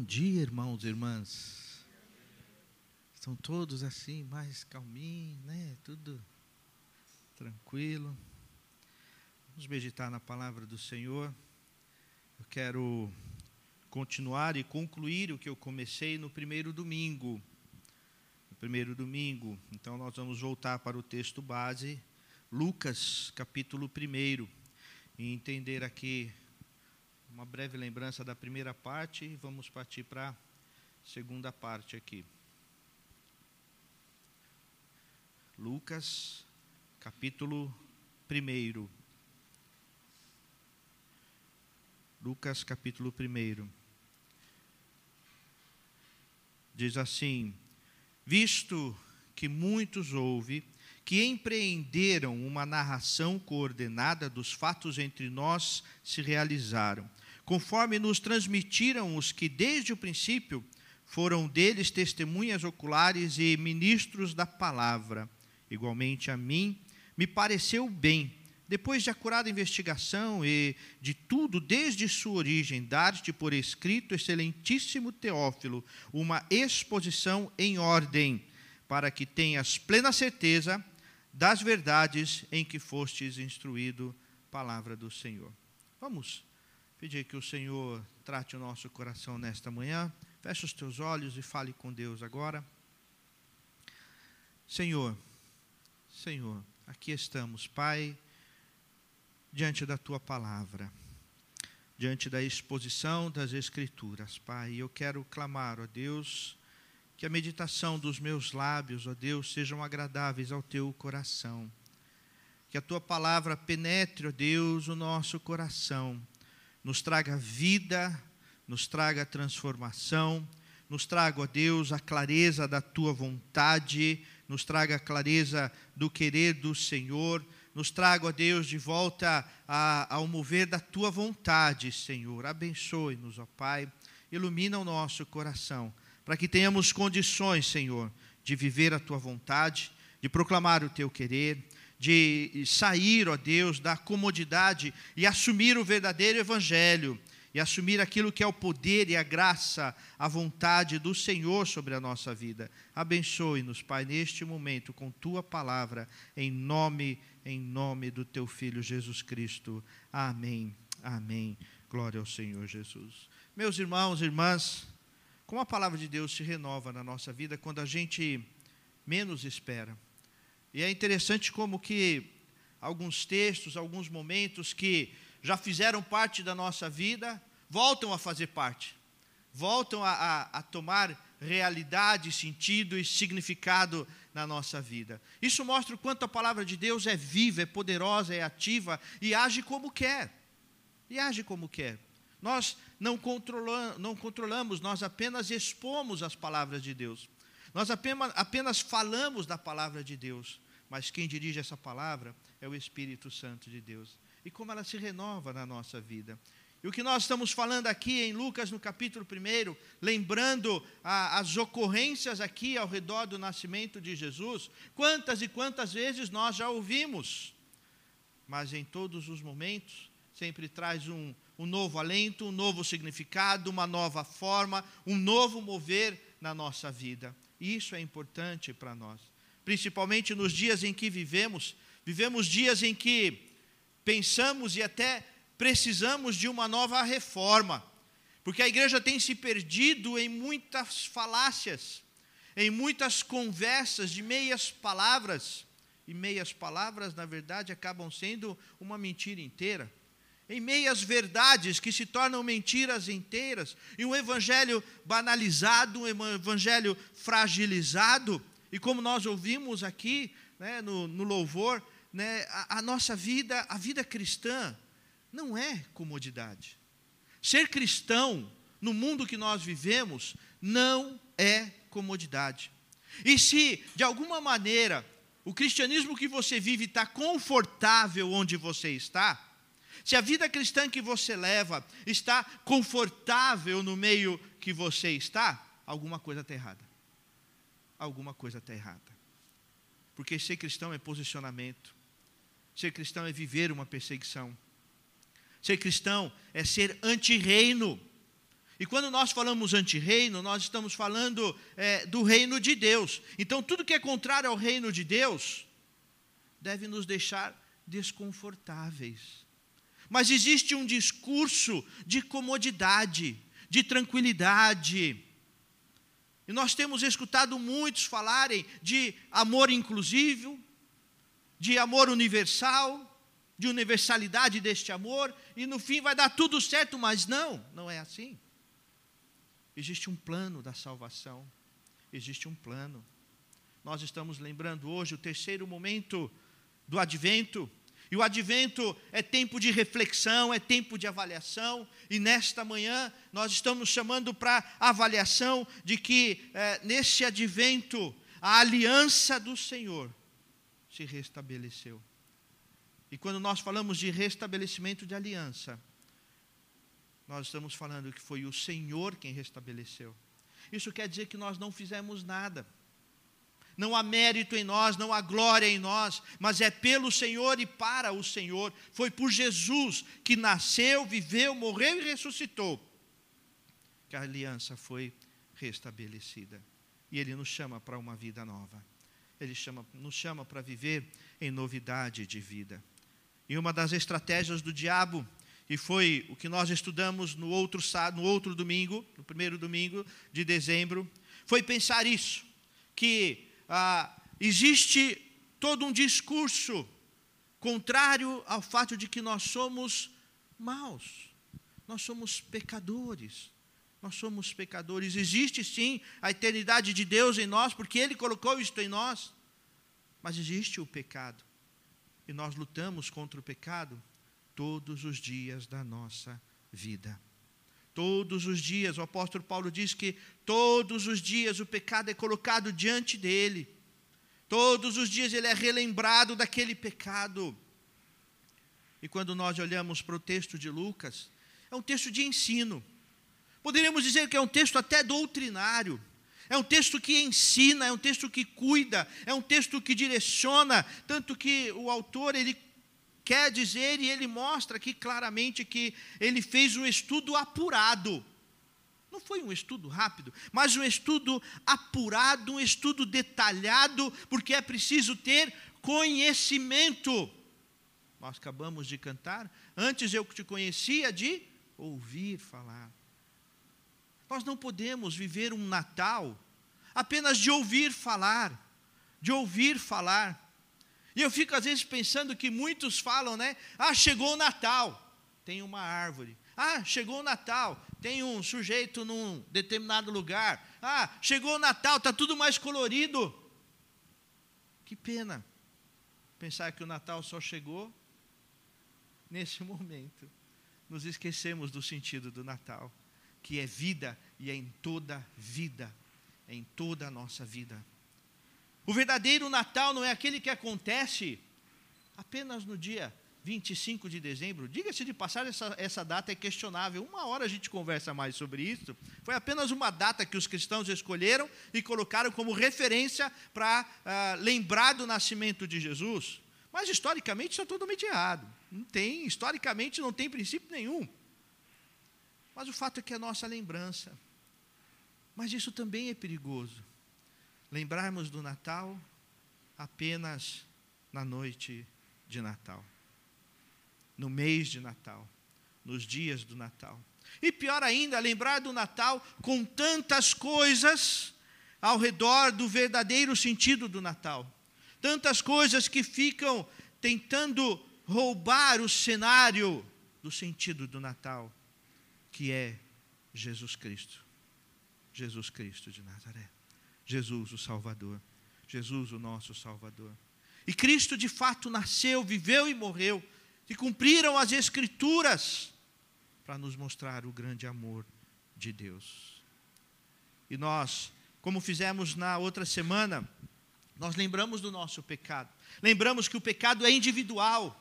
Bom dia, irmãos e irmãs. Estão todos assim, mais calminhos, né? Tudo tranquilo. Vamos meditar na palavra do Senhor. Eu quero continuar e concluir o que eu comecei no primeiro domingo. No primeiro domingo. Então nós vamos voltar para o texto base, Lucas, capítulo 1, e entender aqui uma breve lembrança da primeira parte e vamos partir para a segunda parte aqui. Lucas, capítulo 1. Lucas, capítulo 1. Diz assim: Visto que muitos houve que empreenderam uma narração coordenada dos fatos entre nós se realizaram conforme nos transmitiram os que desde o princípio foram deles testemunhas oculares e ministros da palavra. Igualmente a mim, me pareceu bem, depois de acurada investigação e de tudo desde sua origem, dar-te por escrito, excelentíssimo Teófilo, uma exposição em ordem, para que tenhas plena certeza das verdades em que fostes instruído, palavra do Senhor. Vamos Pedir que o Senhor trate o nosso coração nesta manhã. Feche os teus olhos e fale com Deus agora. Senhor, Senhor, aqui estamos, Pai, diante da tua palavra, diante da exposição das Escrituras, Pai. Eu quero clamar, ó Deus, que a meditação dos meus lábios, ó Deus, sejam agradáveis ao teu coração. Que a tua palavra penetre, ó Deus, o nosso coração nos traga vida, nos traga transformação, nos traga, ó Deus, a clareza da tua vontade, nos traga a clareza do querer do Senhor, nos traga, ó Deus, de volta a, ao mover da tua vontade, Senhor. Abençoe-nos, ó Pai, ilumina o nosso coração, para que tenhamos condições, Senhor, de viver a tua vontade, de proclamar o teu querer, de sair, ó Deus, da comodidade e assumir o verdadeiro evangelho e assumir aquilo que é o poder e a graça, a vontade do Senhor sobre a nossa vida. Abençoe-nos, Pai, neste momento com tua palavra, em nome, em nome do teu filho Jesus Cristo. Amém. Amém. Glória ao Senhor Jesus. Meus irmãos e irmãs, como a palavra de Deus se renova na nossa vida quando a gente menos espera. E é interessante como que alguns textos, alguns momentos que já fizeram parte da nossa vida, voltam a fazer parte, voltam a, a, a tomar realidade, sentido e significado na nossa vida. Isso mostra o quanto a palavra de Deus é viva, é poderosa, é ativa e age como quer. E age como quer. Nós não, não controlamos, nós apenas expomos as palavras de Deus. Nós apenas, apenas falamos da palavra de Deus, mas quem dirige essa palavra é o Espírito Santo de Deus. E como ela se renova na nossa vida. E o que nós estamos falando aqui em Lucas, no capítulo 1, lembrando a, as ocorrências aqui ao redor do nascimento de Jesus, quantas e quantas vezes nós já ouvimos, mas em todos os momentos, sempre traz um, um novo alento, um novo significado, uma nova forma, um novo mover na nossa vida. Isso é importante para nós, principalmente nos dias em que vivemos. Vivemos dias em que pensamos e até precisamos de uma nova reforma, porque a igreja tem se perdido em muitas falácias, em muitas conversas de meias palavras, e meias palavras, na verdade, acabam sendo uma mentira inteira em meias verdades que se tornam mentiras inteiras, e um evangelho banalizado, um evangelho fragilizado, e como nós ouvimos aqui né, no, no louvor, né, a, a nossa vida, a vida cristã, não é comodidade. Ser cristão no mundo que nós vivemos não é comodidade. E se, de alguma maneira, o cristianismo que você vive está confortável onde você está, se a vida cristã que você leva está confortável no meio que você está, alguma coisa está errada. Alguma coisa está errada. Porque ser cristão é posicionamento. Ser cristão é viver uma perseguição. Ser cristão é ser anti-reino. E quando nós falamos anti-reino, nós estamos falando é, do reino de Deus. Então, tudo que é contrário ao reino de Deus deve nos deixar desconfortáveis. Mas existe um discurso de comodidade, de tranquilidade. E nós temos escutado muitos falarem de amor inclusivo, de amor universal, de universalidade deste amor, e no fim vai dar tudo certo, mas não, não é assim. Existe um plano da salvação. Existe um plano. Nós estamos lembrando hoje o terceiro momento do advento. E o advento é tempo de reflexão, é tempo de avaliação. E nesta manhã nós estamos chamando para avaliação de que é, nesse advento a aliança do Senhor se restabeleceu. E quando nós falamos de restabelecimento de aliança, nós estamos falando que foi o Senhor quem restabeleceu. Isso quer dizer que nós não fizemos nada. Não há mérito em nós, não há glória em nós, mas é pelo Senhor e para o Senhor. Foi por Jesus que nasceu, viveu, morreu e ressuscitou que a aliança foi restabelecida. E Ele nos chama para uma vida nova. Ele chama, nos chama para viver em novidade de vida. E uma das estratégias do diabo e foi o que nós estudamos no outro, no outro domingo, no primeiro domingo de dezembro, foi pensar isso, que ah, existe todo um discurso contrário ao fato de que nós somos maus, nós somos pecadores, nós somos pecadores. Existe sim a eternidade de Deus em nós, porque Ele colocou isto em nós, mas existe o pecado, e nós lutamos contra o pecado todos os dias da nossa vida. Todos os dias, o apóstolo Paulo diz que todos os dias o pecado é colocado diante dele. Todos os dias ele é relembrado daquele pecado. E quando nós olhamos para o texto de Lucas, é um texto de ensino. Poderíamos dizer que é um texto até doutrinário. É um texto que ensina, é um texto que cuida, é um texto que direciona, tanto que o autor ele quer dizer, e ele mostra aqui claramente que ele fez um estudo apurado. Não foi um estudo rápido, mas um estudo apurado, um estudo detalhado, porque é preciso ter conhecimento. Nós acabamos de cantar, antes eu te conhecia de ouvir falar. Nós não podemos viver um Natal apenas de ouvir falar, de ouvir falar. E eu fico às vezes pensando que muitos falam, né? Ah, chegou o Natal, tem uma árvore. Ah, chegou o Natal, tem um sujeito num determinado lugar. Ah, chegou o Natal, está tudo mais colorido. Que pena pensar que o Natal só chegou nesse momento. Nos esquecemos do sentido do Natal, que é vida e é em toda vida, é em toda a nossa vida. O verdadeiro Natal não é aquele que acontece apenas no dia 25 de dezembro. Diga-se de passar, essa, essa data é questionável. Uma hora a gente conversa mais sobre isso. Foi apenas uma data que os cristãos escolheram e colocaram como referência para uh, lembrar do nascimento de Jesus. Mas historicamente isso é totalmente errado. Não tem, historicamente não tem princípio nenhum. Mas o fato é que é nossa lembrança. Mas isso também é perigoso lembrarmos do Natal apenas na noite de Natal, no mês de Natal, nos dias do Natal. E pior ainda, lembrar do Natal com tantas coisas ao redor do verdadeiro sentido do Natal. Tantas coisas que ficam tentando roubar o cenário do sentido do Natal, que é Jesus Cristo. Jesus Cristo de Nazaré. Jesus, o Salvador. Jesus, o nosso Salvador. E Cristo de fato nasceu, viveu e morreu, e cumpriram as Escrituras para nos mostrar o grande amor de Deus. E nós, como fizemos na outra semana, nós lembramos do nosso pecado. Lembramos que o pecado é individual.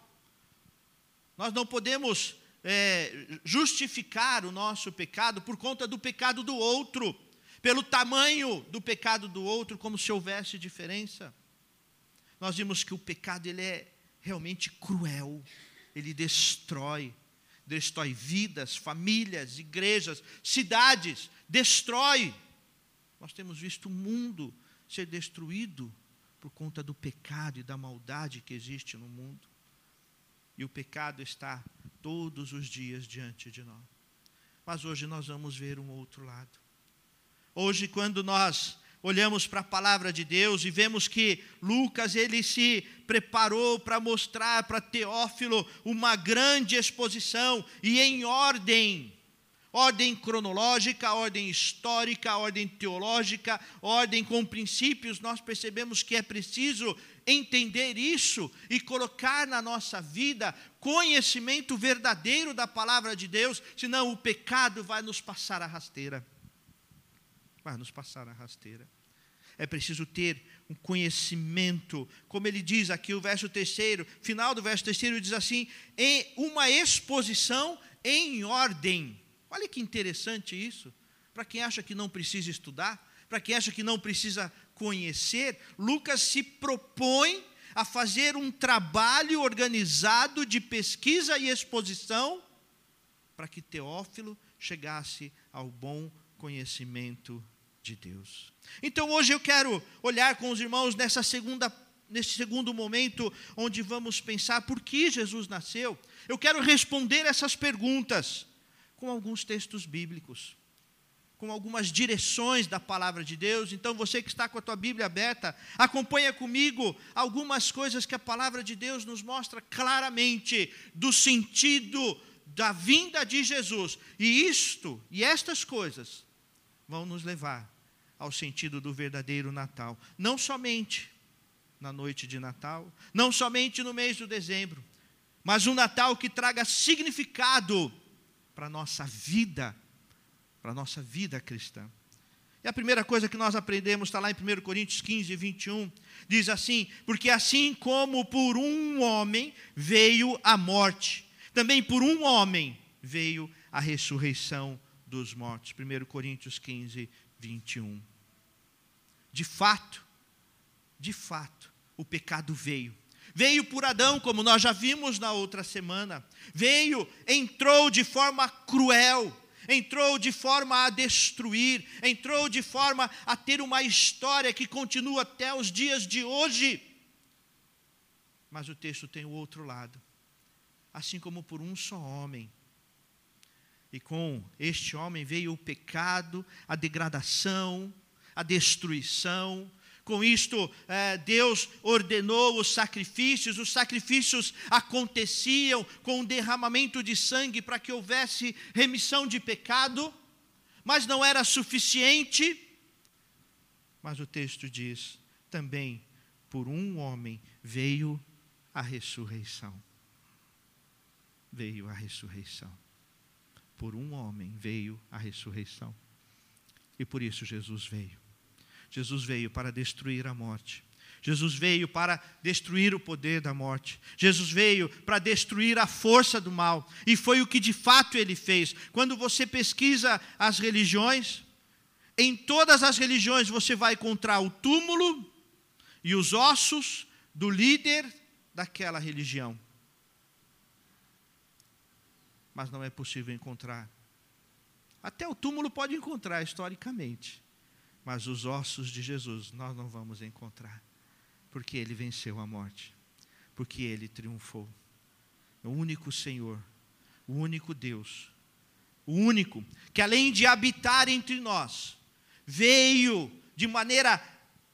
Nós não podemos é, justificar o nosso pecado por conta do pecado do outro pelo tamanho do pecado do outro, como se houvesse diferença. Nós vimos que o pecado ele é realmente cruel, ele destrói, destrói vidas, famílias, igrejas, cidades, destrói. Nós temos visto o mundo ser destruído por conta do pecado e da maldade que existe no mundo. E o pecado está todos os dias diante de nós. Mas hoje nós vamos ver um outro lado. Hoje, quando nós olhamos para a palavra de Deus e vemos que Lucas ele se preparou para mostrar para Teófilo uma grande exposição e em ordem ordem cronológica, ordem histórica, ordem teológica, ordem com princípios, nós percebemos que é preciso entender isso e colocar na nossa vida conhecimento verdadeiro da palavra de Deus, senão o pecado vai nos passar a rasteira vai nos passar a rasteira. É preciso ter um conhecimento, como ele diz aqui, o verso terceiro, final do verso terceiro diz assim: em uma exposição em ordem. Olha que interessante isso. Para quem acha que não precisa estudar, para quem acha que não precisa conhecer, Lucas se propõe a fazer um trabalho organizado de pesquisa e exposição para que Teófilo chegasse ao bom conhecimento de Deus. Então hoje eu quero olhar com os irmãos nessa segunda nesse segundo momento onde vamos pensar por que Jesus nasceu. Eu quero responder essas perguntas com alguns textos bíblicos, com algumas direções da palavra de Deus. Então você que está com a tua Bíblia aberta, acompanha comigo algumas coisas que a palavra de Deus nos mostra claramente do sentido da vinda de Jesus. E isto e estas coisas vão nos levar ao sentido do verdadeiro Natal. Não somente na noite de Natal, não somente no mês de dezembro, mas um Natal que traga significado para a nossa vida, para a nossa vida cristã. E a primeira coisa que nós aprendemos está lá em 1 Coríntios 15, 21, diz assim: Porque assim como por um homem veio a morte, também por um homem veio a ressurreição dos mortos. 1 Coríntios 15, 21. De fato, de fato, o pecado veio. Veio por Adão, como nós já vimos na outra semana. Veio, entrou de forma cruel, entrou de forma a destruir, entrou de forma a ter uma história que continua até os dias de hoje. Mas o texto tem o outro lado. Assim como por um só homem e com este homem veio o pecado, a degradação, a destruição. Com isto, é, Deus ordenou os sacrifícios, os sacrifícios aconteciam com o derramamento de sangue para que houvesse remissão de pecado, mas não era suficiente. Mas o texto diz: também por um homem veio a ressurreição. Veio a ressurreição por um homem veio a ressurreição. E por isso Jesus veio. Jesus veio para destruir a morte. Jesus veio para destruir o poder da morte. Jesus veio para destruir a força do mal. E foi o que de fato ele fez. Quando você pesquisa as religiões, em todas as religiões você vai encontrar o túmulo e os ossos do líder daquela religião mas não é possível encontrar. Até o túmulo pode encontrar historicamente, mas os ossos de Jesus nós não vamos encontrar, porque ele venceu a morte, porque ele triunfou. O único Senhor, o único Deus, o único que além de habitar entre nós, veio de maneira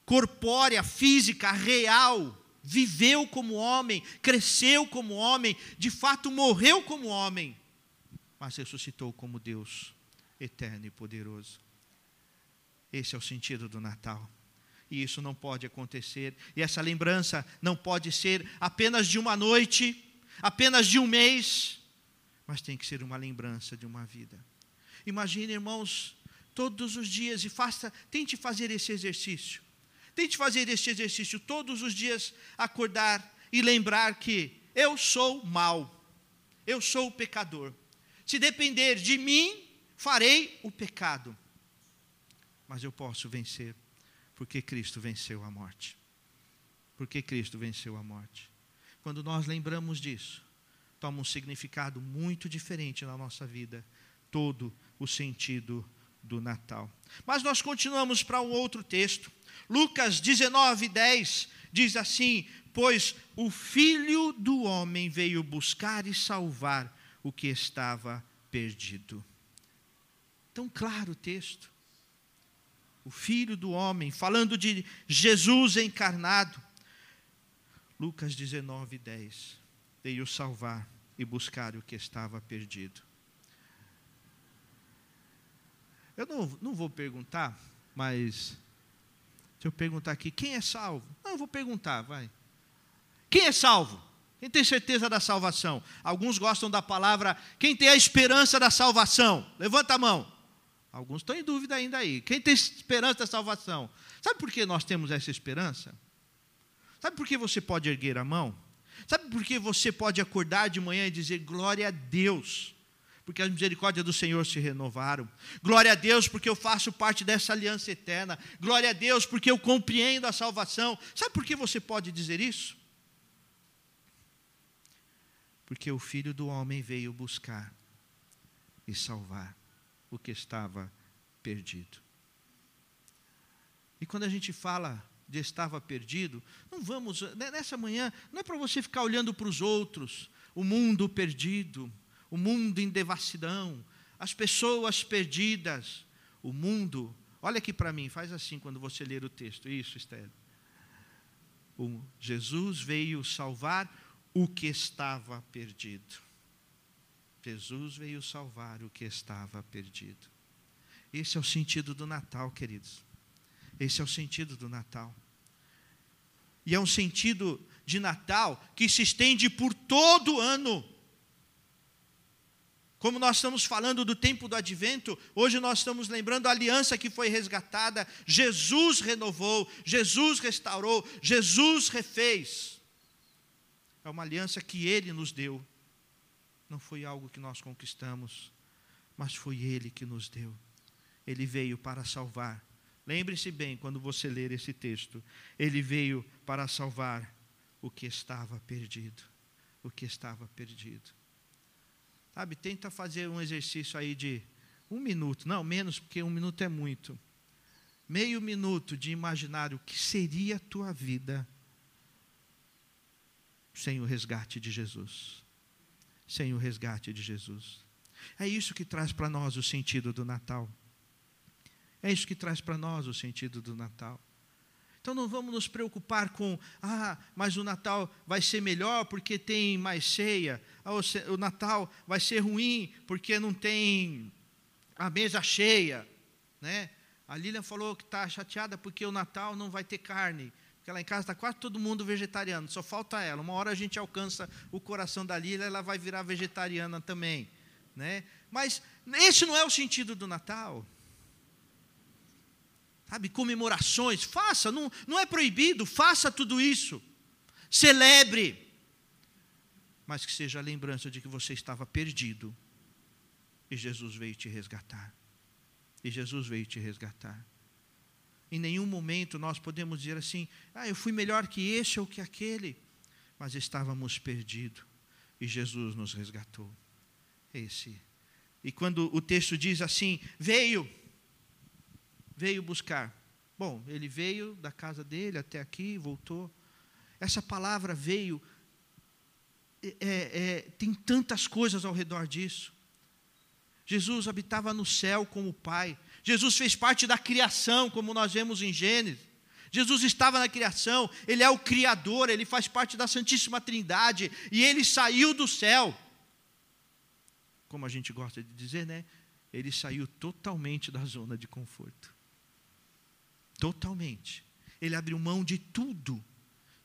corpórea, física, real, viveu como homem, cresceu como homem, de fato morreu como homem mas ressuscitou como Deus eterno e poderoso. Esse é o sentido do Natal. E isso não pode acontecer. E essa lembrança não pode ser apenas de uma noite, apenas de um mês, mas tem que ser uma lembrança de uma vida. Imagine, irmãos, todos os dias e faça, tente fazer esse exercício. Tente fazer esse exercício todos os dias, acordar e lembrar que eu sou mal, eu sou pecador. Se depender de mim, farei o pecado. Mas eu posso vencer, porque Cristo venceu a morte. Porque Cristo venceu a morte. Quando nós lembramos disso, toma um significado muito diferente na nossa vida, todo o sentido do Natal. Mas nós continuamos para um outro texto. Lucas 19, 10 diz assim: Pois o filho do homem veio buscar e salvar o que estava perdido. Tão claro o texto. O filho do homem, falando de Jesus encarnado. Lucas 19, 10. Veio salvar e buscar o que estava perdido. Eu não, não vou perguntar, mas se eu perguntar aqui, quem é salvo? Não, eu vou perguntar, vai. Quem é salvo? Quem tem certeza da salvação? Alguns gostam da palavra, quem tem a esperança da salvação? Levanta a mão. Alguns estão em dúvida ainda aí. Quem tem esperança da salvação? Sabe por que nós temos essa esperança? Sabe por que você pode erguer a mão? Sabe por que você pode acordar de manhã e dizer glória a Deus? Porque as misericórdias do Senhor se renovaram. Glória a Deus, porque eu faço parte dessa aliança eterna. Glória a Deus, porque eu compreendo a salvação. Sabe por que você pode dizer isso? Porque o Filho do Homem veio buscar e salvar o que estava perdido. E quando a gente fala de estava perdido, não vamos, né, nessa manhã, não é para você ficar olhando para os outros, o mundo perdido, o mundo em devassidão, as pessoas perdidas, o mundo. Olha aqui para mim, faz assim quando você ler o texto. Isso, Esther. O Jesus veio salvar o que estava perdido. Jesus veio salvar o que estava perdido. Esse é o sentido do Natal, queridos. Esse é o sentido do Natal. E é um sentido de Natal que se estende por todo o ano. Como nós estamos falando do tempo do advento, hoje nós estamos lembrando a aliança que foi resgatada, Jesus renovou, Jesus restaurou, Jesus refez. É uma aliança que ele nos deu não foi algo que nós conquistamos, mas foi Ele que nos deu. Ele veio para salvar. Lembre-se bem quando você ler esse texto. Ele veio para salvar o que estava perdido. O que estava perdido. Sabe, tenta fazer um exercício aí de um minuto, não, menos, porque um minuto é muito. Meio minuto de imaginar o que seria a tua vida sem o resgate de Jesus sem o resgate de Jesus. É isso que traz para nós o sentido do Natal. É isso que traz para nós o sentido do Natal. Então não vamos nos preocupar com, ah, mas o Natal vai ser melhor porque tem mais ceia, ah, o Natal vai ser ruim porque não tem a mesa cheia, né? A Lilian falou que está chateada porque o Natal não vai ter carne. Porque lá em casa está quase todo mundo vegetariano, só falta ela. Uma hora a gente alcança o coração da Lília, ela vai virar vegetariana também. Né? Mas esse não é o sentido do Natal. Sabe, comemorações, faça, não, não é proibido, faça tudo isso. Celebre. Mas que seja a lembrança de que você estava perdido e Jesus veio te resgatar. E Jesus veio te resgatar. Em nenhum momento nós podemos dizer assim: ah, eu fui melhor que esse ou que aquele. Mas estávamos perdidos e Jesus nos resgatou. Esse. E quando o texto diz assim: veio, veio buscar. Bom, ele veio da casa dele até aqui, voltou. Essa palavra veio, é, é, tem tantas coisas ao redor disso. Jesus habitava no céu como Pai. Jesus fez parte da criação, como nós vemos em Gênesis. Jesus estava na criação, Ele é o Criador, Ele faz parte da Santíssima Trindade, e Ele saiu do céu. Como a gente gosta de dizer, né? Ele saiu totalmente da zona de conforto. Totalmente. Ele abriu mão de tudo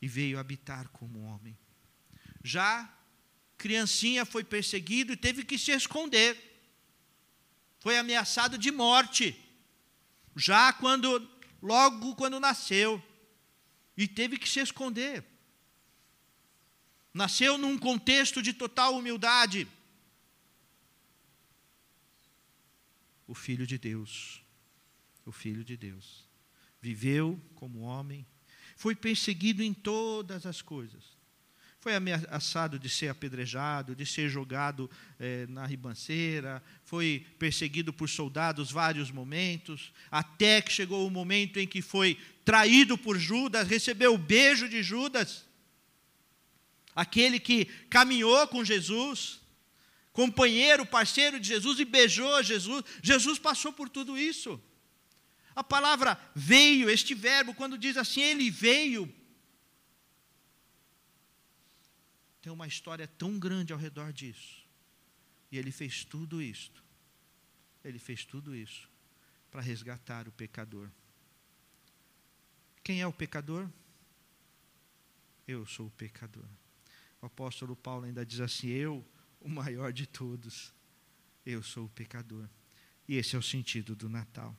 e veio habitar como homem. Já criancinha foi perseguido e teve que se esconder foi ameaçado de morte, já quando, logo quando nasceu, e teve que se esconder. Nasceu num contexto de total humildade. O Filho de Deus, o Filho de Deus, viveu como homem, foi perseguido em todas as coisas, foi ameaçado de ser apedrejado, de ser jogado eh, na ribanceira, foi perseguido por soldados vários momentos, até que chegou o momento em que foi traído por Judas, recebeu o beijo de Judas, aquele que caminhou com Jesus, companheiro, parceiro de Jesus e beijou Jesus. Jesus passou por tudo isso. A palavra veio, este verbo, quando diz assim, ele veio tem uma história tão grande ao redor disso. E ele fez tudo isto. Ele fez tudo isso para resgatar o pecador. Quem é o pecador? Eu sou o pecador. O apóstolo Paulo ainda diz assim: Eu, o maior de todos, eu sou o pecador. E esse é o sentido do Natal.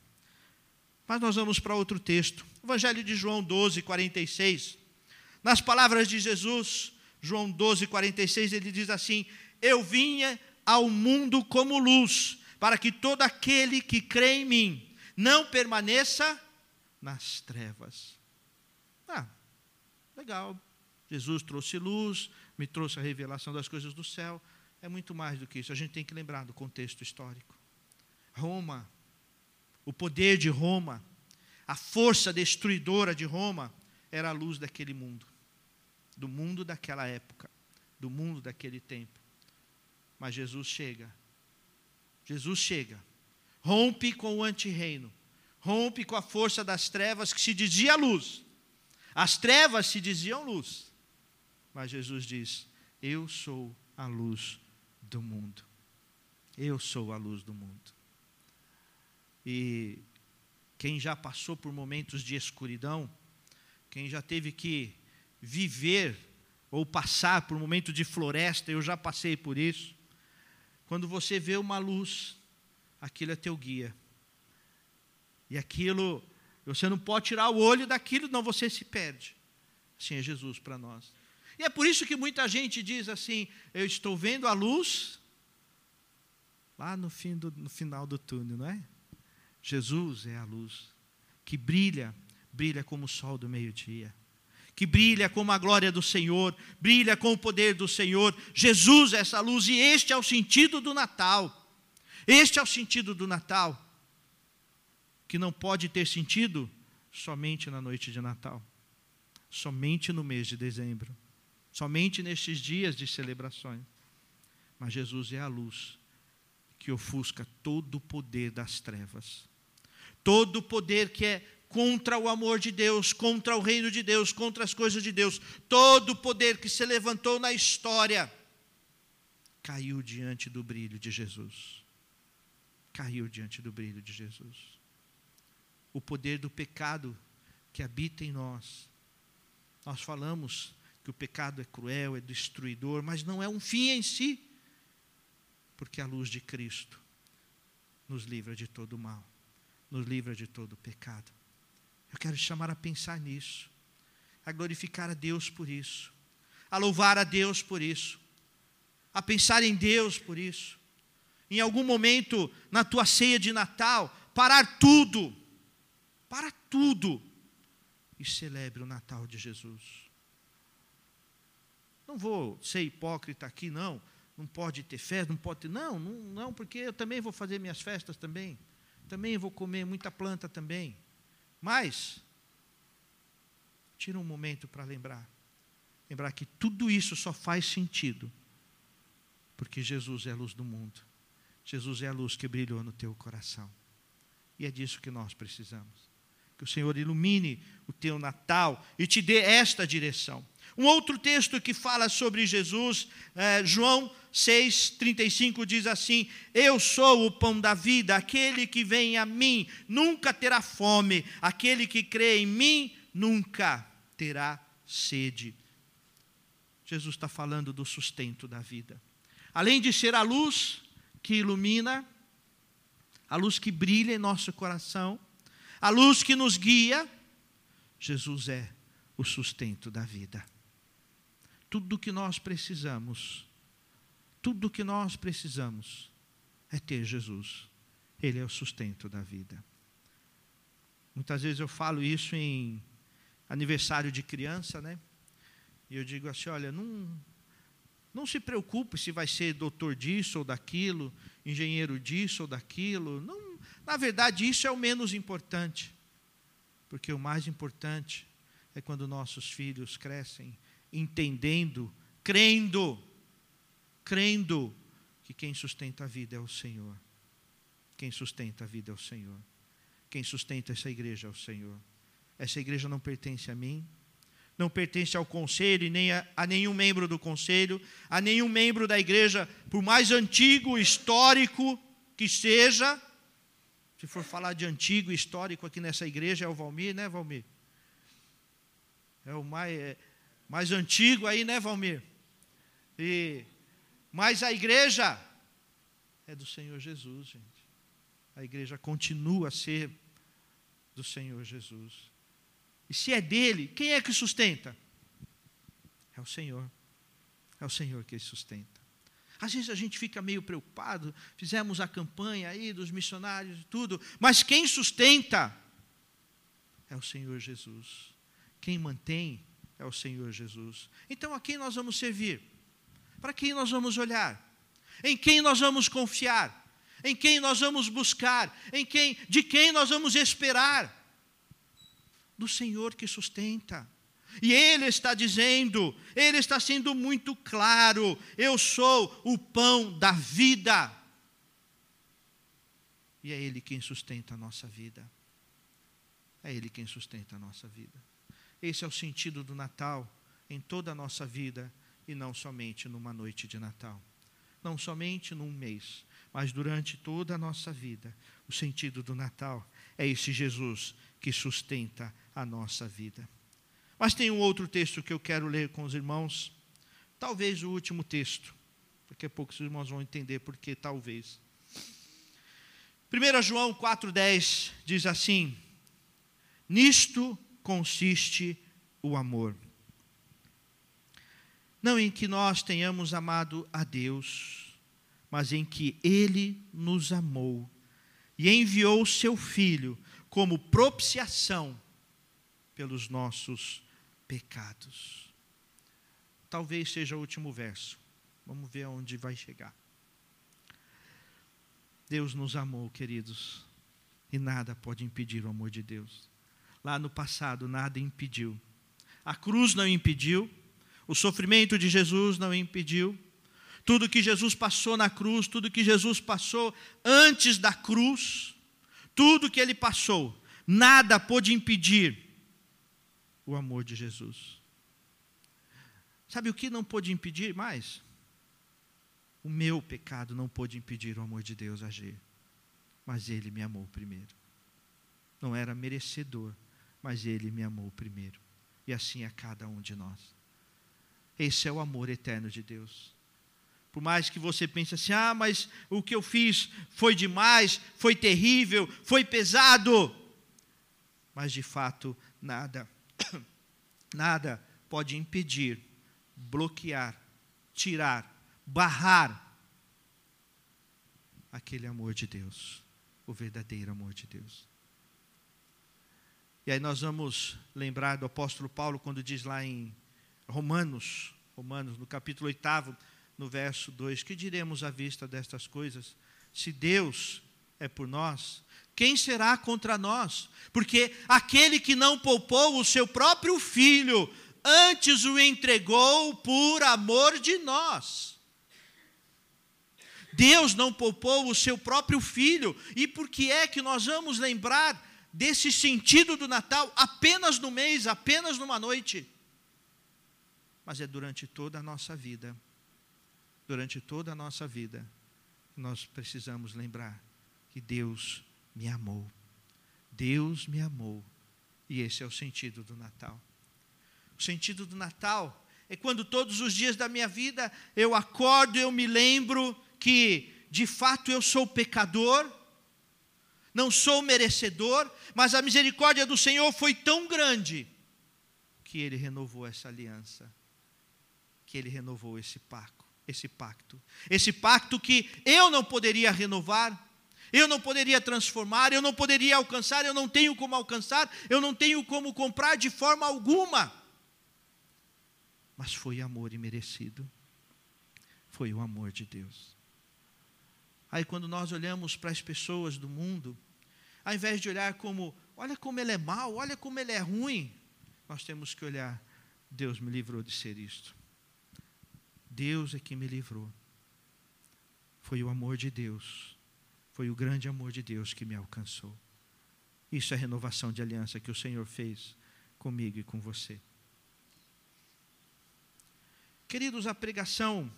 Mas nós vamos para outro texto. Evangelho de João 12, 46. Nas palavras de Jesus, João 12, 46, ele diz assim: Eu vinha ao mundo como luz, para que todo aquele que crê em mim não permaneça nas trevas. Ah, legal. Jesus trouxe luz, me trouxe a revelação das coisas do céu. É muito mais do que isso. A gente tem que lembrar do contexto histórico. Roma, o poder de Roma, a força destruidora de Roma, era a luz daquele mundo do mundo daquela época, do mundo daquele tempo. Mas Jesus chega. Jesus chega. Rompe com o antirreino. Rompe com a força das trevas que se dizia luz. As trevas se diziam luz. Mas Jesus diz: Eu sou a luz do mundo. Eu sou a luz do mundo. E quem já passou por momentos de escuridão, quem já teve que viver ou passar por um momento de floresta, eu já passei por isso. Quando você vê uma luz, aquilo é teu guia. E aquilo, você não pode tirar o olho daquilo, não você se perde. Assim é Jesus para nós. E é por isso que muita gente diz assim: eu estou vendo a luz lá no, fim do, no final do túnel, não é? Jesus é a luz que brilha, brilha como o sol do meio-dia que brilha como a glória do Senhor, brilha com o poder do Senhor. Jesus é essa luz e este é o sentido do Natal. Este é o sentido do Natal, que não pode ter sentido somente na noite de Natal, somente no mês de dezembro, somente nestes dias de celebrações. Mas Jesus é a luz que ofusca todo o poder das trevas, todo o poder que é contra o amor de Deus, contra o reino de Deus, contra as coisas de Deus. Todo o poder que se levantou na história caiu diante do brilho de Jesus. Caiu diante do brilho de Jesus. O poder do pecado que habita em nós. Nós falamos que o pecado é cruel, é destruidor, mas não é um fim em si, porque a luz de Cristo nos livra de todo o mal, nos livra de todo o pecado. Eu quero te chamar a pensar nisso, a glorificar a Deus por isso, a louvar a Deus por isso, a pensar em Deus por isso. Em algum momento na tua ceia de Natal, parar tudo, para tudo e celebre o Natal de Jesus. Não vou ser hipócrita aqui, não. Não pode ter festa, não pode ter. Não, não, não, porque eu também vou fazer minhas festas também. Também vou comer muita planta também. Mas, tira um momento para lembrar. Lembrar que tudo isso só faz sentido porque Jesus é a luz do mundo. Jesus é a luz que brilhou no teu coração. E é disso que nós precisamos. Que o Senhor ilumine o teu Natal e te dê esta direção. Um outro texto que fala sobre Jesus, é, João 6,35 diz assim: Eu sou o pão da vida, aquele que vem a mim nunca terá fome, aquele que crê em mim nunca terá sede. Jesus está falando do sustento da vida. Além de ser a luz que ilumina, a luz que brilha em nosso coração, a luz que nos guia, Jesus é o sustento da vida. Tudo o que nós precisamos, tudo o que nós precisamos é ter Jesus. Ele é o sustento da vida. Muitas vezes eu falo isso em aniversário de criança, né? E eu digo assim: olha, não, não se preocupe se vai ser doutor disso ou daquilo, engenheiro disso ou daquilo. Não, na verdade, isso é o menos importante. Porque o mais importante é quando nossos filhos crescem entendendo, crendo, crendo que quem sustenta a vida é o Senhor. Quem sustenta a vida é o Senhor. Quem sustenta essa igreja é o Senhor. Essa igreja não pertence a mim, não pertence ao conselho e nem a, a, nenhum membro do conselho, a nenhum membro da igreja, por mais antigo, histórico que seja. Se for falar de antigo, histórico aqui nessa igreja, é o Valmir, né, Valmir? É o mais, é, mais antigo aí, né, Valmir? E, mas a igreja é do Senhor Jesus, gente. A igreja continua a ser do Senhor Jesus. E se é dele, quem é que sustenta? É o Senhor. É o Senhor que sustenta. Às vezes a gente fica meio preocupado, fizemos a campanha aí dos missionários e tudo, mas quem sustenta é o Senhor Jesus. Quem mantém é o Senhor Jesus. Então a quem nós vamos servir? Para quem nós vamos olhar? Em quem nós vamos confiar? Em quem nós vamos buscar? Em quem, de quem nós vamos esperar? do Senhor que sustenta. E Ele está dizendo, Ele está sendo muito claro: eu sou o pão da vida. E é Ele quem sustenta a nossa vida. É Ele quem sustenta a nossa vida. Esse é o sentido do Natal em toda a nossa vida e não somente numa noite de Natal. Não somente num mês, mas durante toda a nossa vida. O sentido do Natal é esse Jesus que sustenta a nossa vida. Mas tem um outro texto que eu quero ler com os irmãos, talvez o último texto. Daqui a pouco os irmãos vão entender por que talvez. 1 João 4,10 diz assim: Nisto consiste o amor. Não em que nós tenhamos amado a Deus, mas em que Ele nos amou e enviou o seu Filho como propiciação pelos nossos pecados. Talvez seja o último verso. Vamos ver aonde vai chegar. Deus nos amou, queridos, e nada pode impedir o amor de Deus. Lá no passado, nada impediu. A cruz não impediu, o sofrimento de Jesus não impediu, tudo que Jesus passou na cruz, tudo que Jesus passou antes da cruz, tudo que ele passou, nada pôde impedir o amor de Jesus. Sabe o que não pôde impedir mais? O meu pecado não pôde impedir o amor de Deus agir. Mas ele me amou primeiro. Não era merecedor, mas ele me amou primeiro. E assim a cada um de nós. Esse é o amor eterno de Deus. Por mais que você pense assim, ah, mas o que eu fiz foi demais, foi terrível, foi pesado. Mas de fato, nada, nada pode impedir, bloquear, tirar, barrar aquele amor de Deus, o verdadeiro amor de Deus. E aí nós vamos lembrar do apóstolo Paulo quando diz lá em Romanos, Romanos, no capítulo 8, no verso 2: Que diremos à vista destas coisas? Se Deus é por nós, quem será contra nós? Porque aquele que não poupou o seu próprio filho, antes o entregou por amor de nós. Deus não poupou o seu próprio filho, e por que é que nós vamos lembrar desse sentido do Natal apenas no mês, apenas numa noite? Mas é durante toda a nossa vida durante toda a nossa vida, nós precisamos lembrar que Deus me amou. Deus me amou. E esse é o sentido do Natal. O sentido do Natal é quando todos os dias da minha vida eu acordo e eu me lembro que de fato eu sou pecador, não sou merecedor, mas a misericórdia do Senhor foi tão grande que Ele renovou essa aliança, que Ele renovou esse pacto esse pacto. Esse pacto que eu não poderia renovar, eu não poderia transformar, eu não poderia alcançar, eu não tenho como alcançar, eu não tenho como comprar de forma alguma. mas foi amor imerecido. Foi o amor de Deus. Aí, quando nós olhamos para as pessoas do mundo, ao invés de olhar como, olha como ele é mau, olha como ele é ruim, nós temos que olhar, Deus me livrou de ser isto. Deus é que me livrou. Foi o amor de Deus, foi o grande amor de Deus que me alcançou. Isso é renovação de aliança que o Senhor fez comigo e com você. Queridos, a pregação,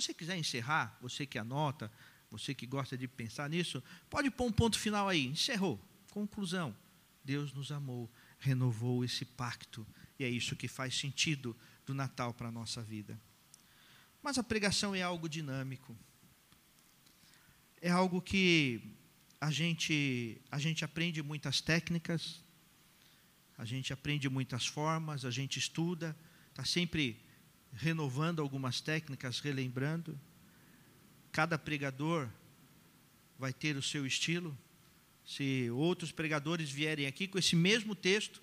você quiser encerrar, você que anota, você que gosta de pensar nisso, pode pôr um ponto final aí. Encerrou. Conclusão. Deus nos amou, renovou esse pacto, e é isso que faz sentido do Natal para a nossa vida. Mas a pregação é algo dinâmico. É algo que a gente, a gente aprende muitas técnicas, a gente aprende muitas formas, a gente estuda, está sempre renovando algumas técnicas, relembrando. Cada pregador vai ter o seu estilo. Se outros pregadores vierem aqui com esse mesmo texto,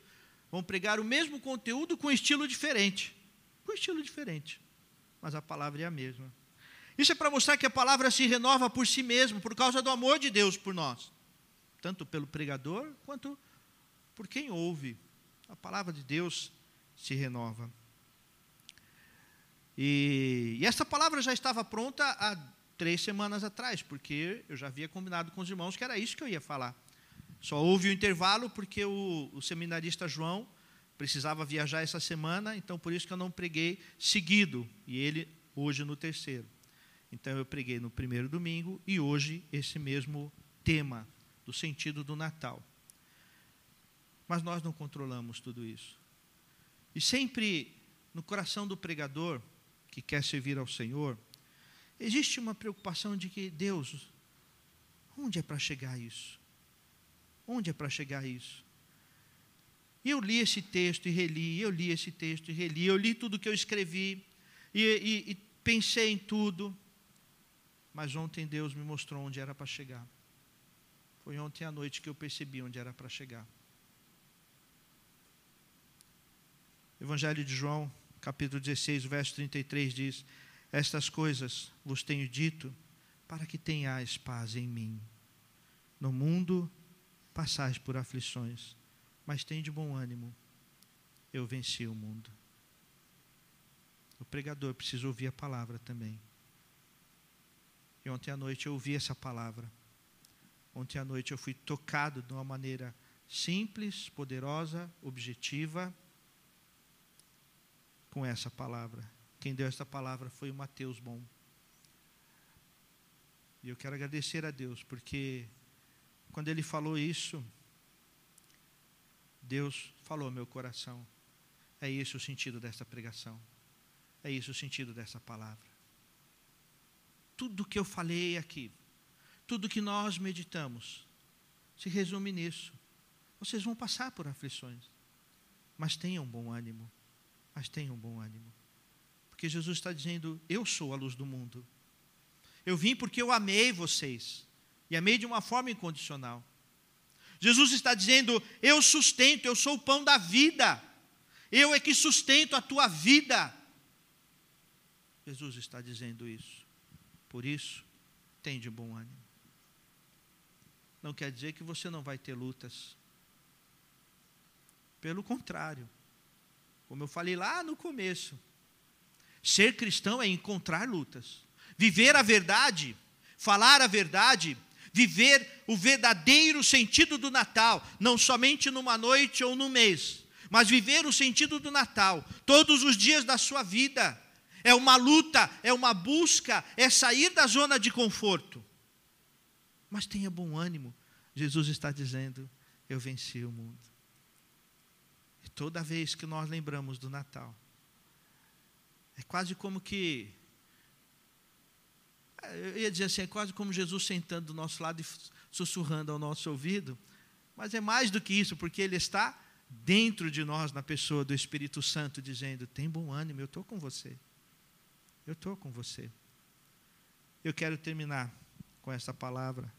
vão pregar o mesmo conteúdo com estilo diferente. Com estilo diferente. Mas a palavra é a mesma. Isso é para mostrar que a palavra se renova por si mesma, por causa do amor de Deus por nós, tanto pelo pregador quanto por quem ouve. A palavra de Deus se renova. E, e essa palavra já estava pronta há três semanas atrás, porque eu já havia combinado com os irmãos que era isso que eu ia falar. Só houve o um intervalo porque o, o seminarista João precisava viajar essa semana, então por isso que eu não preguei seguido, e ele hoje no terceiro. Então eu preguei no primeiro domingo e hoje esse mesmo tema do sentido do Natal. Mas nós não controlamos tudo isso. E sempre no coração do pregador que quer servir ao Senhor, existe uma preocupação de que Deus, onde é para chegar isso? Onde é para chegar isso? E eu li esse texto e reli, eu li esse texto e reli, eu li tudo que eu escrevi e, e, e pensei em tudo. Mas ontem Deus me mostrou onde era para chegar. Foi ontem à noite que eu percebi onde era para chegar. Evangelho de João, capítulo 16, verso 33 diz: Estas coisas vos tenho dito para que tenhais paz em mim. No mundo passais por aflições, mas tem de bom ânimo. Eu venci o mundo. O pregador precisa ouvir a palavra também. E ontem à noite eu ouvi essa palavra. Ontem à noite eu fui tocado de uma maneira simples, poderosa, objetiva, com essa palavra. Quem deu essa palavra foi o Mateus Bom. E eu quero agradecer a Deus, porque quando ele falou isso, Deus falou meu coração. É isso o sentido dessa pregação. É isso o sentido dessa palavra tudo que eu falei aqui, tudo que nós meditamos, se resume nisso. Vocês vão passar por aflições, mas tenham bom ânimo. Mas tenham bom ânimo. Porque Jesus está dizendo: Eu sou a luz do mundo. Eu vim porque eu amei vocês. E amei de uma forma incondicional. Jesus está dizendo: Eu sustento, eu sou o pão da vida. Eu é que sustento a tua vida. Jesus está dizendo isso. Por isso, tem de bom ânimo. Não quer dizer que você não vai ter lutas. Pelo contrário, como eu falei lá no começo, ser cristão é encontrar lutas, viver a verdade, falar a verdade, viver o verdadeiro sentido do Natal, não somente numa noite ou num mês, mas viver o sentido do Natal todos os dias da sua vida é uma luta, é uma busca, é sair da zona de conforto. Mas tenha bom ânimo, Jesus está dizendo: Eu venci o mundo. E toda vez que nós lembramos do Natal, é quase como que. Eu ia dizer assim, é quase como Jesus sentando do nosso lado e sussurrando ao nosso ouvido, mas é mais do que isso, porque Ele está dentro de nós, na pessoa do Espírito Santo, dizendo: Tem bom ânimo, eu estou com você. Eu estou com você. Eu quero terminar com essa palavra.